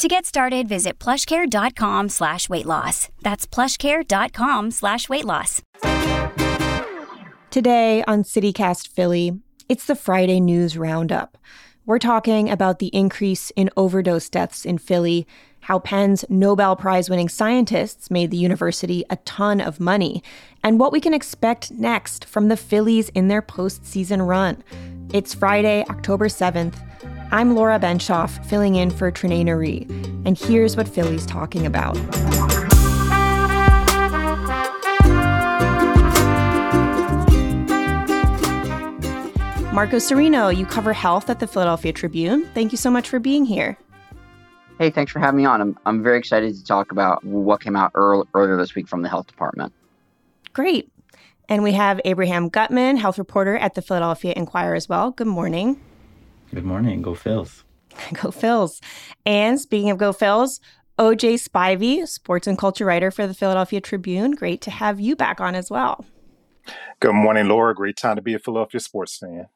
To get started, visit plushcare.com slash weight loss. That's plushcare.com slash weight loss. Today on CityCast Philly, it's the Friday News Roundup. We're talking about the increase in overdose deaths in Philly, how Penn's Nobel Prize winning scientists made the university a ton of money, and what we can expect next from the Phillies in their postseason run. It's Friday, October 7th. I'm Laura Benshoff, filling in for Trenae Nuri, and here's what Philly's talking about. Marco Cerino, you cover health at the Philadelphia Tribune. Thank you so much for being here. Hey, thanks for having me on. I'm, I'm very excited to talk about what came out early, earlier this week from the health department. Great. And we have Abraham Gutman, health reporter at the Philadelphia Inquirer as well. Good morning. Good morning. Go Phils. Go Phils. And speaking of Go Phils, OJ Spivey, sports and culture writer for the Philadelphia Tribune. Great to have you back on as well. Good morning, Laura. Great time to be a Philadelphia sports fan.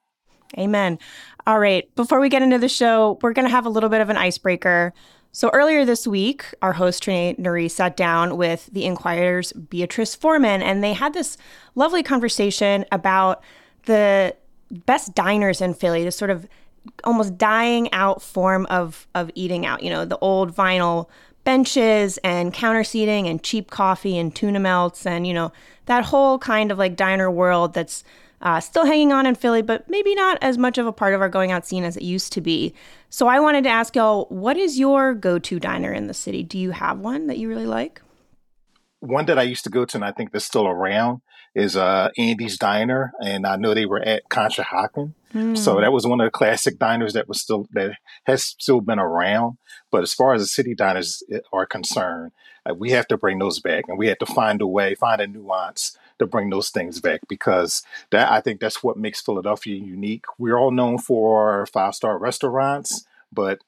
Amen. All right. Before we get into the show, we're going to have a little bit of an icebreaker. So earlier this week, our host Trenae Nuri sat down with the Inquirer's Beatrice Forman, and they had this lovely conversation about the best diners in Philly, this sort of almost dying out form of of eating out. You know, the old vinyl benches and counter seating and cheap coffee and tuna melts and you know that whole kind of like diner world that's uh, still hanging on in Philly, but maybe not as much of a part of our going out scene as it used to be. So I wanted to ask y'all, what is your go-to diner in the city? Do you have one that you really like? One that I used to go to, and I think that's still around, is uh, Andy's Diner, and I know they were at Conshohocken. Mm. So that was one of the classic diners that was still that has still been around. But as far as the city diners eh, are concerned, uh, we have to bring those back, and we have to find a way, find a nuance to bring those things back because that I think that's what makes Philadelphia unique. We're all known for our five star restaurants, but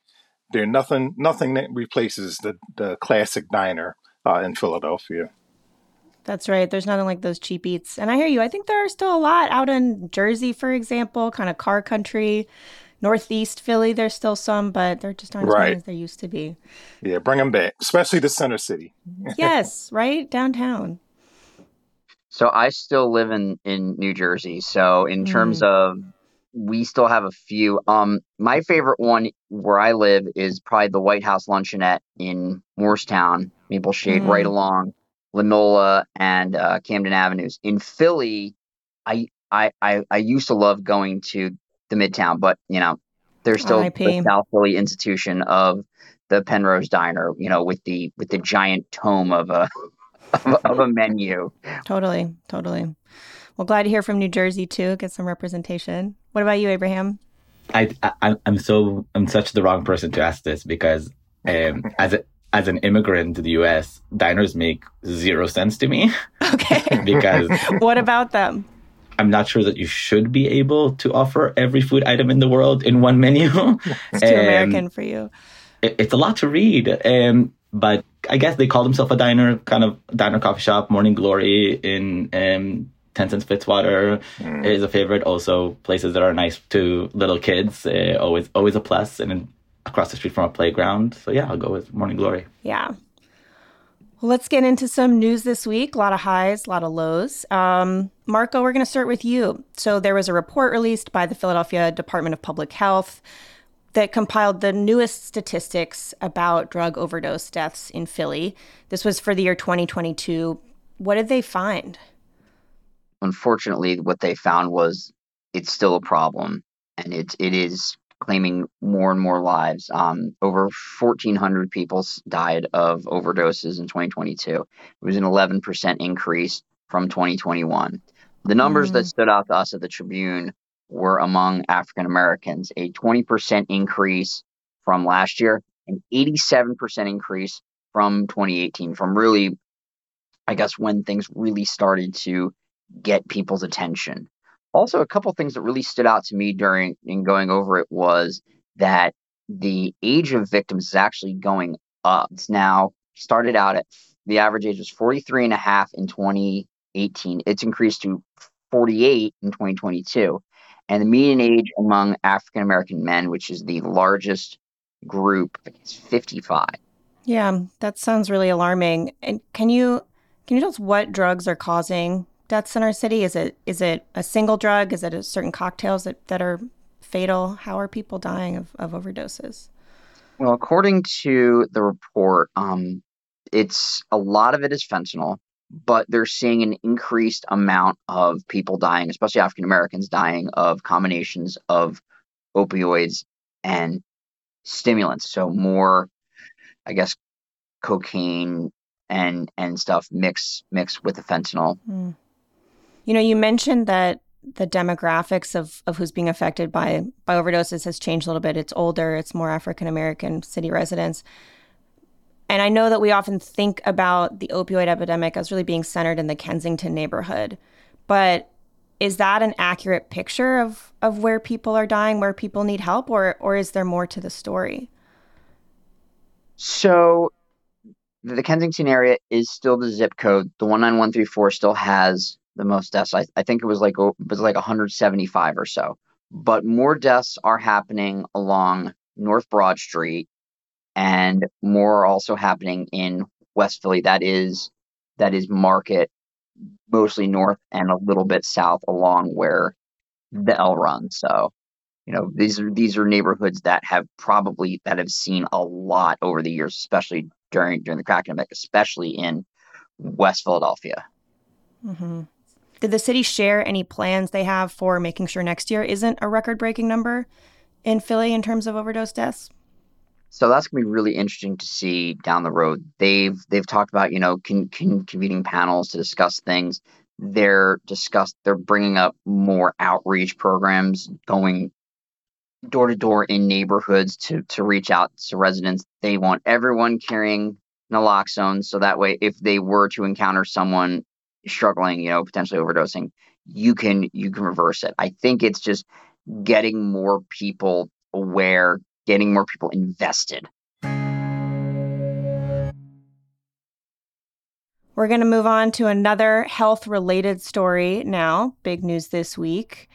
there's nothing nothing that replaces the the classic diner uh, in Philadelphia. That's right. There's nothing like those cheap eats. And I hear you. I think there are still a lot out in Jersey, for example, kind of car country. Northeast Philly, there's still some, but they're just aren't as many as there used to be. Yeah, bring them back, especially the center city. yes, right downtown. So I still live in in New Jersey. So in terms mm. of we still have a few. Um, my favorite one where I live is probably the White House Luncheonette in Moorestown, Maple Shade, mm. right along Lenola and uh, Camden Avenues. In Philly, I, I I I used to love going to the Midtown, but you know, there's still RIP. the South Philly institution of the Penrose Diner, you know, with the with the giant tome of a of, of a menu. Totally, totally. Well, glad to hear from New Jersey too. Get some representation. What about you, Abraham? I, I am so I'm such the wrong person to ask this because um, as a, as an immigrant to the U.S., diners make zero sense to me. Okay. because what about them? I'm not sure that you should be able to offer every food item in the world in one menu. It's too um, American for you. It, it's a lot to read. Um, but I guess they call themselves a diner, kind of diner coffee shop. Morning Glory in um, 10 Cents Fitzwater mm. is a favorite. Also, places that are nice to little kids, uh, always always a plus. And across the street from a playground. So yeah, I'll go with Morning Glory. Yeah. Well, let's get into some news this week. A lot of highs, a lot of lows. Um, Marco, we're going to start with you. So there was a report released by the Philadelphia Department of Public Health that compiled the newest statistics about drug overdose deaths in Philly. This was for the year 2022. What did they find? Unfortunately, what they found was it's still a problem and it, it is claiming more and more lives. Um, over 1,400 people died of overdoses in 2022. It was an 11% increase from 2021. The numbers mm. that stood out to us at the Tribune were among African Americans, a 20% increase from last year, an 87% increase from 2018, from really I guess, when things really started to get people's attention. Also, a couple things that really stood out to me during in going over it was that the age of victims is actually going up. It's now started out at the average age was 43 and a half in 2018. It's increased to 48 in 2022. And the median age among African American men, which is the largest group, is 55. Yeah, that sounds really alarming. And can you can you tell us what drugs are causing deaths in our city? Is it is it a single drug? Is it a certain cocktails that, that are fatal? How are people dying of, of overdoses? Well, according to the report, um, it's a lot of it is fentanyl, but they're seeing an increased amount of people dying, especially African Americans dying of combinations of opioids and stimulants. So more, I guess, cocaine and and stuff mix mixed with the fentanyl. Mm. You know, you mentioned that the demographics of, of who's being affected by by overdoses has changed a little bit. It's older, it's more African American city residents. And I know that we often think about the opioid epidemic as really being centered in the Kensington neighborhood. But is that an accurate picture of, of where people are dying, where people need help, or or is there more to the story? So the Kensington area is still the zip code. The 19134 still has the most deaths. I, I think it was like it was like 175 or so. But more deaths are happening along North Broad Street, and more are also happening in West Philly. That is that is Market, mostly north and a little bit south along where the L runs. So, you know, these are these are neighborhoods that have probably that have seen a lot over the years, especially during during the crack epidemic, especially in West Philadelphia. Mm-hmm. Did the city share any plans they have for making sure next year isn't a record breaking number in Philly in terms of overdose deaths? So that's gonna be really interesting to see down the road. They've they've talked about you know con, con, convening panels to discuss things. They're discussed. they're bringing up more outreach programs, going door to door in neighborhoods to to reach out to residents. They want everyone carrying naloxone, so that way, if they were to encounter someone struggling, you know, potentially overdosing, you can you can reverse it. I think it's just getting more people aware, getting more people invested. We're going to move on to another health related story now. Big news this week.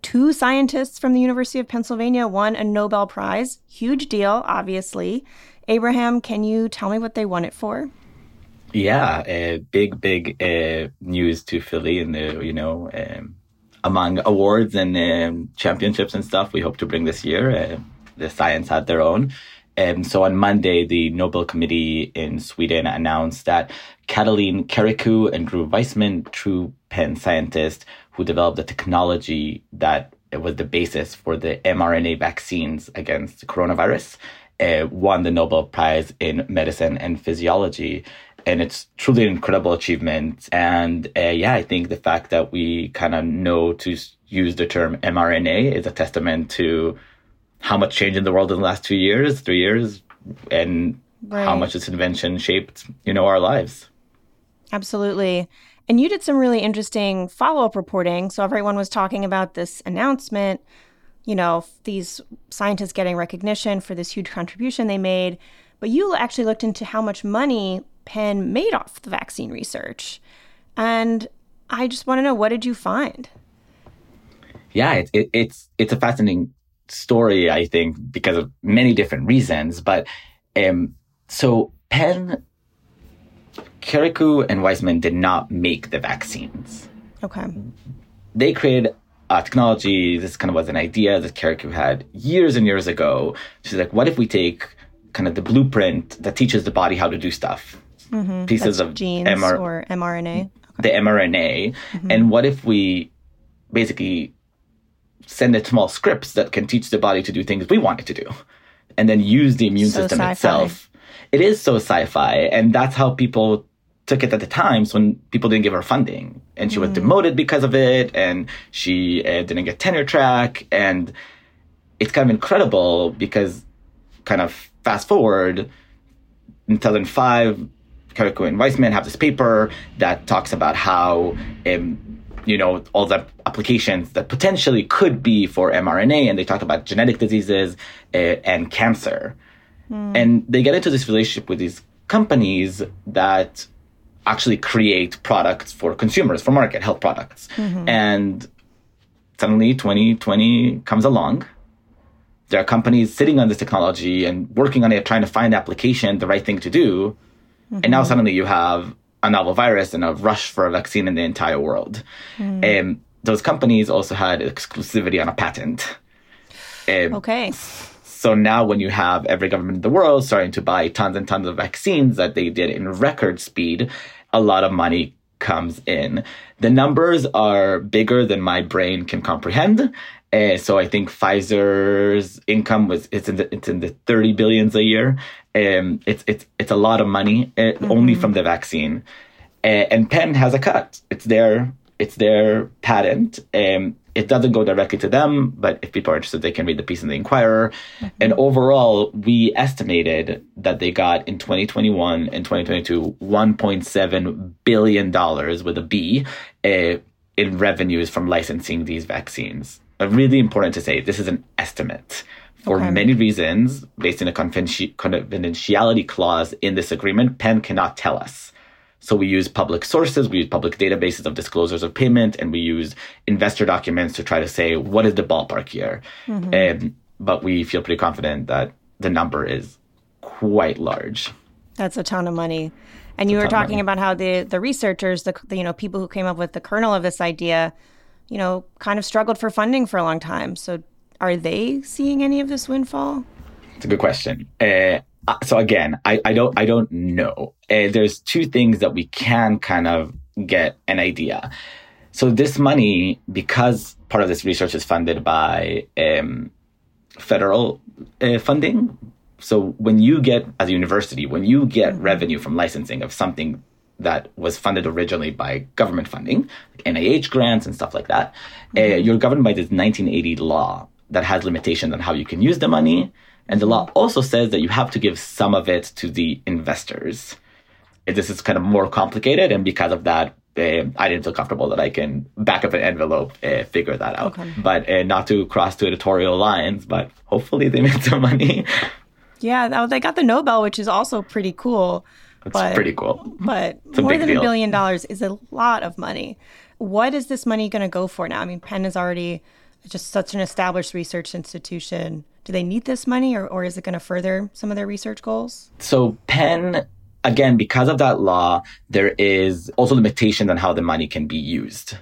Two scientists from the University of Pennsylvania won a Nobel Prize. Huge deal, obviously. Abraham, can you tell me what they won it for? Yeah, uh, big, big uh, news to Philly and the, you know, um, among awards and um, championships and stuff we hope to bring this year. Uh, the science had their own. Um, so on Monday, the Nobel Committee in Sweden announced that Katalin Karikó and Drew Weissman, true Penn scientists who developed the technology that was the basis for the mRNA vaccines against coronavirus, uh, won the Nobel Prize in Medicine and Physiology and it's truly an incredible achievement. And uh, yeah, I think the fact that we kind of know to use the term mRNA is a testament to how much change in the world in the last two years, three years, and right. how much this invention shaped, you know, our lives. Absolutely. And you did some really interesting follow up reporting. So everyone was talking about this announcement, you know, these scientists getting recognition for this huge contribution they made. But you actually looked into how much money Penn made off the vaccine research. And I just want to know what did you find? Yeah, it, it, it's it's a fascinating story, I think, because of many different reasons. But um, so Penn, Karikó, and Weissman did not make the vaccines. Okay. They created a technology. This kind of was an idea that Karikó had years and years ago. She's like, what if we take kind of the blueprint that teaches the body how to do stuff mm-hmm. pieces That's of genes MR- or mRNA. Okay. The mRNA. Mm-hmm. And what if we basically send it small scripts that can teach the body to do things we want it to do and then use the immune so system sci-fi. itself? It is so sci fi. And that's how people took it at the times when people didn't give her funding. And she mm. was demoted because of it. And she uh, didn't get tenure track. And it's kind of incredible because kind of fast forward in 2005 Karikó and Weissman have this paper that talks about how um, you know all the applications that potentially could be for mRNA, and they talk about genetic diseases uh, and cancer, mm. and they get into this relationship with these companies that actually create products for consumers for market health products, mm-hmm. and suddenly 2020 comes along. There are companies sitting on this technology and working on it, trying to find application, the right thing to do. Mm-hmm. And now suddenly you have a novel virus and a rush for a vaccine in the entire world. Mm. Um, those companies also had exclusivity on a patent. Um, okay. So now, when you have every government in the world starting to buy tons and tons of vaccines that they did in record speed, a lot of money comes in. The numbers are bigger than my brain can comprehend. Uh, so I think Pfizer's income was it's in the it's in the thirty billions a year. Um, it's it's it's a lot of money uh, mm-hmm. only from the vaccine, uh, and Penn has a cut. It's their it's their patent. Um, it doesn't go directly to them, but if people are interested, they can read the piece in the Inquirer. Mm-hmm. And overall, we estimated that they got in 2021 and 2022 1.7 billion dollars with a B uh, in revenues from licensing these vaccines really important to say this is an estimate. For okay. many reasons based on a confidentiality clause in this agreement penn cannot tell us. So we use public sources we use public databases of disclosures of payment and we use investor documents to try to say what is the ballpark here? Mm-hmm. and, but we feel pretty confident that the number is quite large. That's a ton of money. And you were talking about how the the researchers the, the you know people who came up with the kernel of this idea you know, kind of struggled for funding for a long time. So are they seeing any of this windfall? It's a good question. Uh, uh, so again, I, I don't I don't know. Uh, there's two things that we can kind of get an idea. So this money, because part of this research is funded by um, federal uh, funding. So when you get as a university, when you get mm-hmm. revenue from licensing of something that was funded originally by government funding, like NIH grants and stuff like that. Uh, mm-hmm. Uh, you're governed by this 1980 law that has limitations on how you can use the money. And the law also says that you have to give some of it to the investors. This is kind of more complicated. And because of that, uh, I didn't feel comfortable that I can back up an envelope uh, figure that out. Okay. But uh, not to cross to editorial lines, but hopefully they made some money. Yeah, they got the Nobel, which is also pretty cool. It's but, pretty cool. But more than a billion dollars is a lot of money. What is this money going to go for now? I mean, Penn is already just such an established research institution. Do they need this money or, or is it going to further some of their research goals? So, Penn, again, because of that law, there is also limitations on how the money can be used.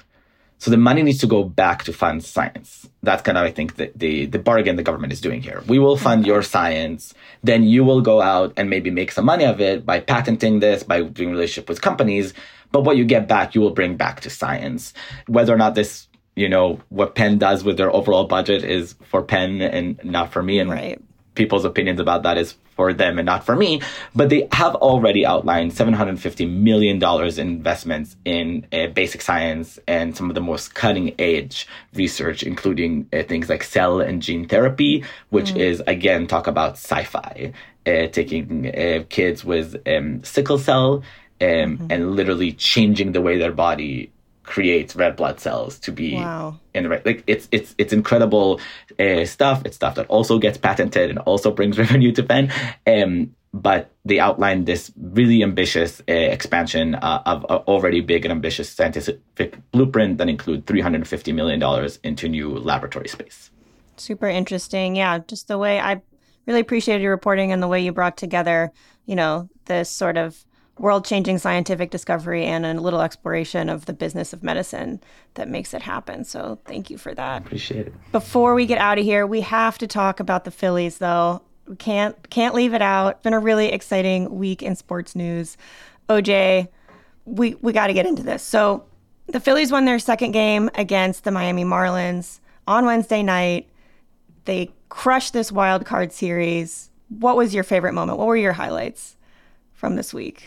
So the money needs to go back to fund science. That's kind of, I think, the, the, the bargain the government is doing here. We will fund your science. Then you will go out and maybe make some money of it by patenting this, by doing relationship with companies. But what you get back, you will bring back to science. Whether or not this, you know, what Penn does with their overall budget is for Penn and not for me. And right. People's opinions about that is for them and not for me. But they have already outlined $750 million in investments in uh, basic science and some of the most cutting edge research, including uh, things like cell and gene therapy, which mm. is, again, talk about sci fi, uh, taking uh, kids with um, sickle cell. Um, mm-hmm. And literally changing the way their body creates red blood cells to be wow. in the right like it's it's it's incredible uh, stuff. It's stuff that also gets patented and also brings revenue to penn. Um, but they outlined this really ambitious uh, expansion uh, of uh, already big and ambitious scientific blueprint that include $350 million into new laboratory space. Super interesting. Yeah just the way i really appreciated your reporting and the way you brought together you know this sort of world changing scientific discovery and a little exploration of the business of medicine that makes it happen. So thank you for that. Appreciate it. Before we get out of here, we have to talk about the Phillies though. We can't can't leave it out. Been a really exciting week in sports news. OJ, we we got to get into this. So the Phillies won their second game against the Miami Marlins on Wednesday night. They crushed this wild card series. What was your favorite moment? What were your highlights from this week?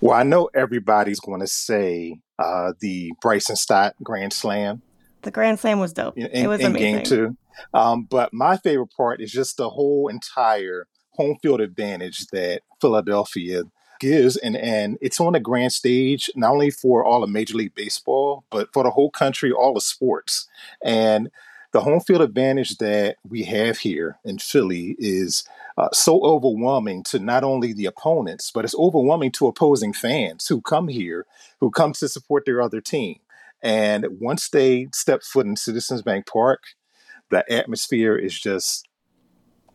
Well, I know everybody's going to say uh, the Bryson Stott Grand Slam. The Grand Slam was dope. In, it was in amazing. game two. Um, but my favorite part is just the whole entire home field advantage that Philadelphia gives, and and it's on a grand stage, not only for all of Major League Baseball, but for the whole country, all the sports, and the home field advantage that we have here in Philly is uh, so overwhelming to not only the opponents, but it's overwhelming to opposing fans who come here, who come to support their other team. And once they step foot in Citizens Bank Park, the atmosphere is just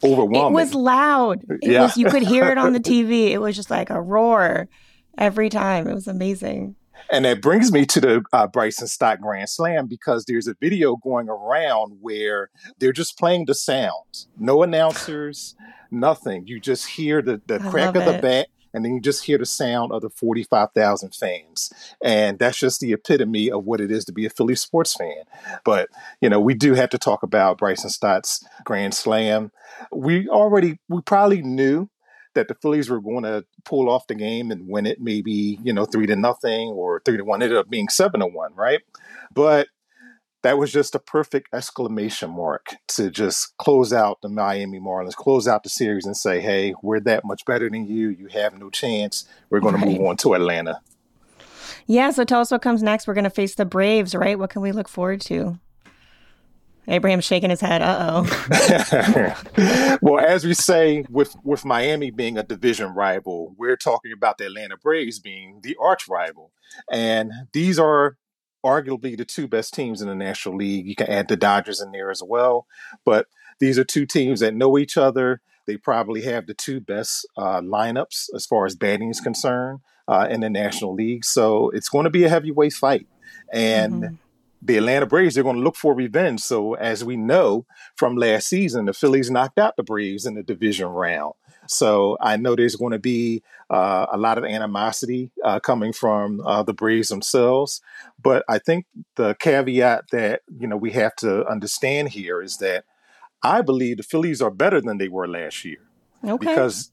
overwhelming. It was loud. It yeah. Was, you could hear it on the TV. It was just like a roar every time. It was amazing. And that brings me to the uh, Bryson Stott Grand Slam because there's a video going around where they're just playing the sounds, no announcers, nothing. You just hear the, the crack of the bat and then you just hear the sound of the 45,000 fans. And that's just the epitome of what it is to be a Philly sports fan. But, you know, we do have to talk about Bryson Stott's Grand Slam. We already, we probably knew that the Phillies were going to pull off the game and win it maybe, you know, three to nothing or three to one. It ended up being seven to one, right? But that was just a perfect exclamation mark to just close out the Miami Marlins, close out the series and say, hey, we're that much better than you. You have no chance. We're going right. to move on to Atlanta. Yeah, so tell us what comes next. We're going to face the Braves, right? What can we look forward to? Abraham's shaking his head. Uh oh. well, as we say, with with Miami being a division rival, we're talking about the Atlanta Braves being the arch rival, and these are arguably the two best teams in the National League. You can add the Dodgers in there as well, but these are two teams that know each other. They probably have the two best uh, lineups as far as batting is concerned uh, in the National League. So it's going to be a heavyweight fight. And mm-hmm. The Atlanta Braves, they're going to look for revenge. So, as we know from last season, the Phillies knocked out the Braves in the division round. So I know there's going to be uh, a lot of animosity uh, coming from uh, the Braves themselves. But I think the caveat that you know we have to understand here is that I believe the Phillies are better than they were last year. Okay. Because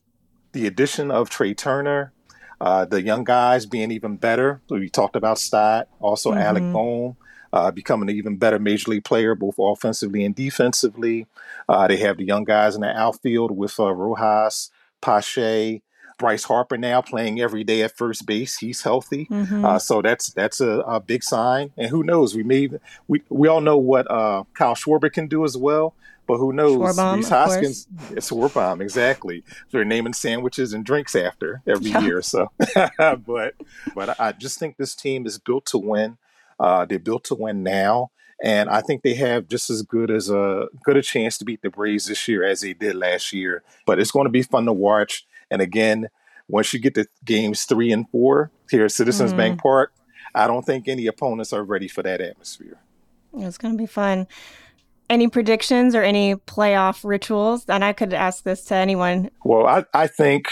the addition of Trea Turner, uh, the young guys being even better. We talked about Stott, also mm-hmm. Alec Bohm. Uh, becoming an even better major league player, both offensively and defensively. Uh, they have the young guys in the outfield with uh, Rojas, Pache, Bryce Harper now playing every day at first base. He's healthy, mm-hmm. uh, so that's that's a, a, big sign. And who knows? We may we we all know what uh, Kyle Schwarber can do as well. But who knows? Schwarbaum, Rhys Hoskins, it's Schwarbaum, exactly. They're naming sandwiches and drinks after every yeah. year. So, but but I just think this team is built to win. Uh, they're built to win now. And I think they have just as good as a good a chance to beat the Braves this year as they did last year. But it's going to be fun to watch. And again, once you get to games three and four here at Citizens mm-hmm. Bank Park, I don't think any opponents are ready for that atmosphere. It's going to be fun. Any predictions or any playoff rituals? And I could ask this to anyone. Well, I, I think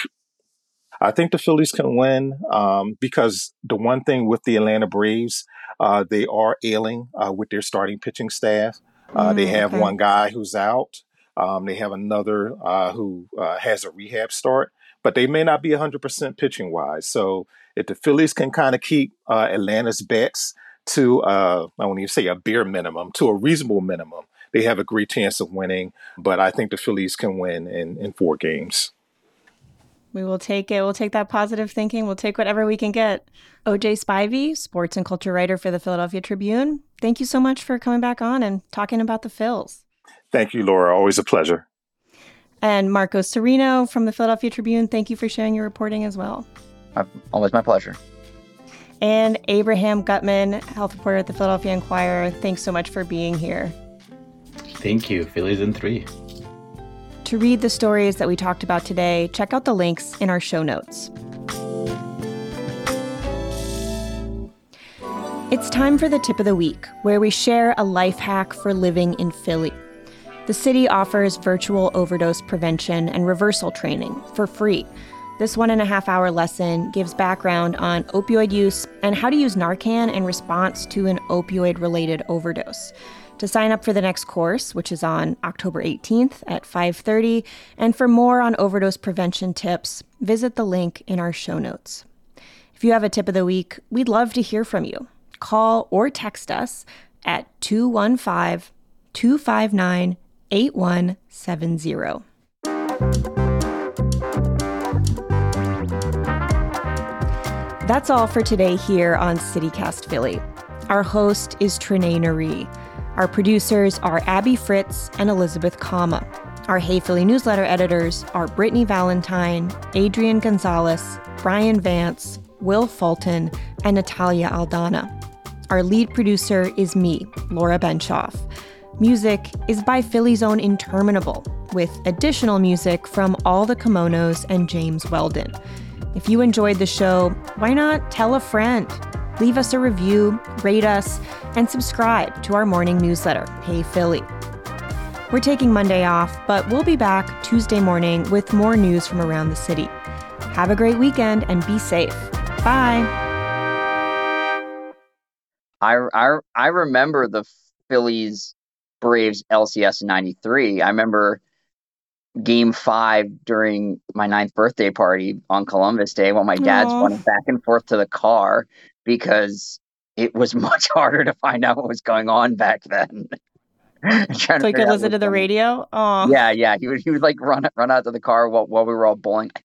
I think the Phillies can win um, because the one thing with the Atlanta Braves, uh, they are ailing uh, with their starting pitching staff. Uh, mm, they have okay. one guy who's out. Um, they have another uh, who uh, has a rehab start, but they may not be 100% pitching wise. So if the Phillies can kind of keep uh, Atlanta's bats to, I won't even say a bare minimum, to a reasonable minimum, they have a great chance of winning. But I think the Phillies can win in, in four games. We will take it. We'll take that positive thinking. We'll take whatever we can get. OJ Spivey, sports and culture writer for the Philadelphia Tribune. Thank you so much for coming back on and talking about the Phils. Thank you, Laura. Always a pleasure. And Marco Cerino from the Philadelphia Tribune, thank you for sharing your reporting as well. Uh, always my pleasure. And Abraham Gutman, health reporter at the Philadelphia Inquirer, thanks so much for being here. Thank you. Phillies in three. To read the stories that we talked about today, check out the links in our show notes. It's time for the tip of the week, where we share a life hack for living in Philly. The city offers virtual overdose prevention and reversal training for free. This one and a half hour lesson gives background on opioid use and how to use Narcan in response to an opioid related overdose. To sign up for the next course, which is on October 18th at 5:30, and for more on overdose prevention tips, visit the link in our show notes. If you have a tip of the week, we'd love to hear from you. Call or text us at 215 259 8170. That's all for today here on CityCast Philly. Our host is Trenae Nuri. Our producers are Abby Fritz and Elizabeth Kama. Our Hey Philly newsletter editors are Brittany Valentine, Adrian Gonzalez, Brian Vance, Will Fulton, and Natalia Aldana. Our lead producer is me, Laura Benshoff. Music is by Philly's own Interminable, with additional music from All the Kimonos and James Weldon. If you enjoyed the show, why not tell a friend? Leave us a review, rate us, and subscribe to our morning newsletter, Hey Philly. We're taking Monday off, but we'll be back Tuesday morning with more news from around the city. Have a great weekend and be safe. Bye. I, I, I remember the Phillies Braves LCS 93. I remember game five during my ninth birthday party on Columbus Day while my dad's Aw. running back and forth to the car because it was much harder to find out what was going on back then. Trying to So I could listen to the radio. Oh, Yeah, yeah. He would he would like run run out to the car while, while we were all bowling. I